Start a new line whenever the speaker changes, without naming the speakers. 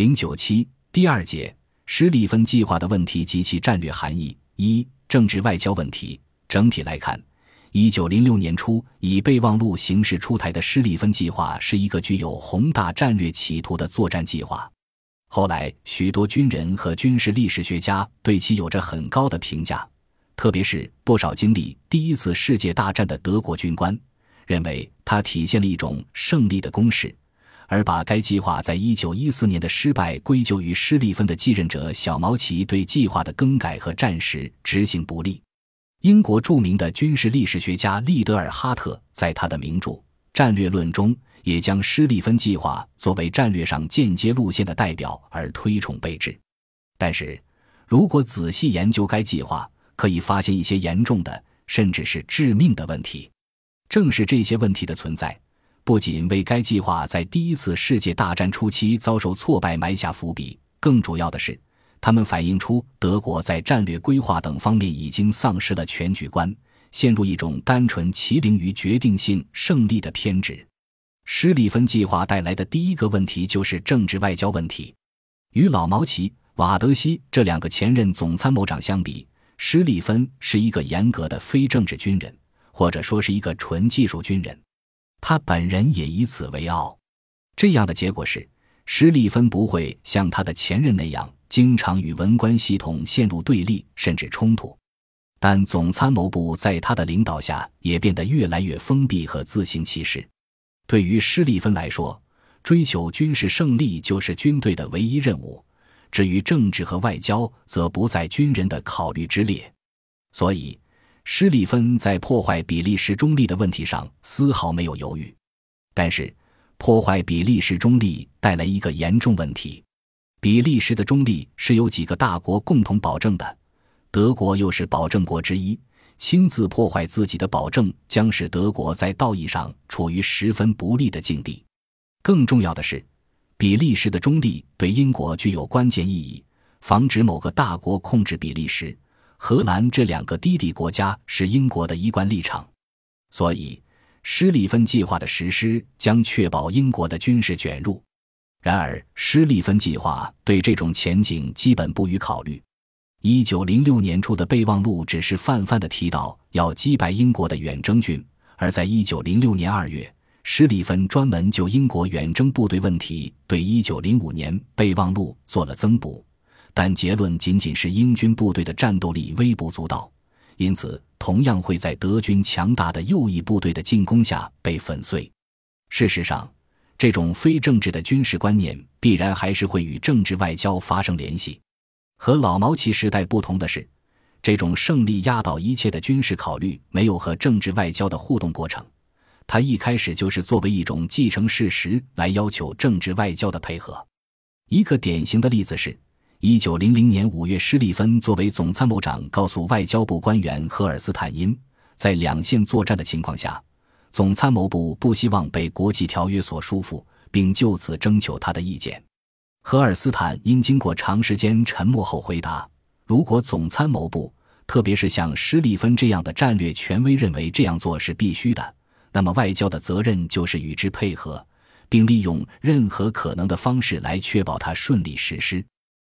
零九七第二节施里芬计划的问题及其战略含义一政治外交问题整体来看，一九零六年初以备忘录形式出台的施里芬计划是一个具有宏大战略企图的作战计划。后来，许多军人和军事历史学家对其有着很高的评价，特别是不少经历第一次世界大战的德国军官，认为它体现了一种胜利的攻势。而把该计划在一九一四年的失败归咎于施利芬的继任者小毛奇对计划的更改和战时执行不力。英国著名的军事历史学家利德尔哈特在他的名著《战略论》中，也将施利芬计划作为战略上间接路线的代表而推崇备至。但是，如果仔细研究该计划，可以发现一些严重的，甚至是致命的问题。正是这些问题的存在。不仅为该计划在第一次世界大战初期遭受挫败埋下伏笔，更主要的是，他们反映出德国在战略规划等方面已经丧失了全局观，陷入一种单纯麒麟于决定性胜利的偏执。施利芬计划带来的第一个问题就是政治外交问题。与老毛奇、瓦德西这两个前任总参谋长相比，施利芬是一个严格的非政治军人，或者说是一个纯技术军人。他本人也以此为傲，这样的结果是，施利芬不会像他的前任那样经常与文官系统陷入对立甚至冲突，但总参谋部在他的领导下也变得越来越封闭和自行其事。对于施利芬来说，追求军事胜利就是军队的唯一任务，至于政治和外交则不在军人的考虑之列，所以。施利芬在破坏比利时中立的问题上丝毫没有犹豫，但是破坏比利时中立带来一个严重问题：比利时的中立是由几个大国共同保证的，德国又是保证国之一，亲自破坏自己的保证将使德国在道义上处于十分不利的境地。更重要的是，比利时的中立对英国具有关键意义，防止某个大国控制比利时。荷兰这两个低地国家是英国的一贯立场，所以施利芬计划的实施将确保英国的军事卷入。然而，施利芬计划对这种前景基本不予考虑。一九零六年初的备忘录只是泛泛的提到要击败英国的远征军，而在一九零六年二月，施利芬专门就英国远征部队问题对一九零五年备忘录做了增补。但结论仅仅是英军部队的战斗力微不足道，因此同样会在德军强大的右翼部队的进攻下被粉碎。事实上，这种非政治的军事观念必然还是会与政治外交发生联系。和老毛奇时代不同的是，这种胜利压倒一切的军事考虑没有和政治外交的互动过程，它一开始就是作为一种继承事实来要求政治外交的配合。一个典型的例子是。一九零零年五月，施利芬作为总参谋长，告诉外交部官员赫尔斯坦因，在两线作战的情况下，总参谋部不希望被国际条约所束缚，并就此征求他的意见。赫尔斯坦因经过长时间沉默后回答：“如果总参谋部，特别是像施利芬这样的战略权威认为这样做是必须的，那么外交的责任就是与之配合，并利用任何可能的方式来确保它顺利实施。”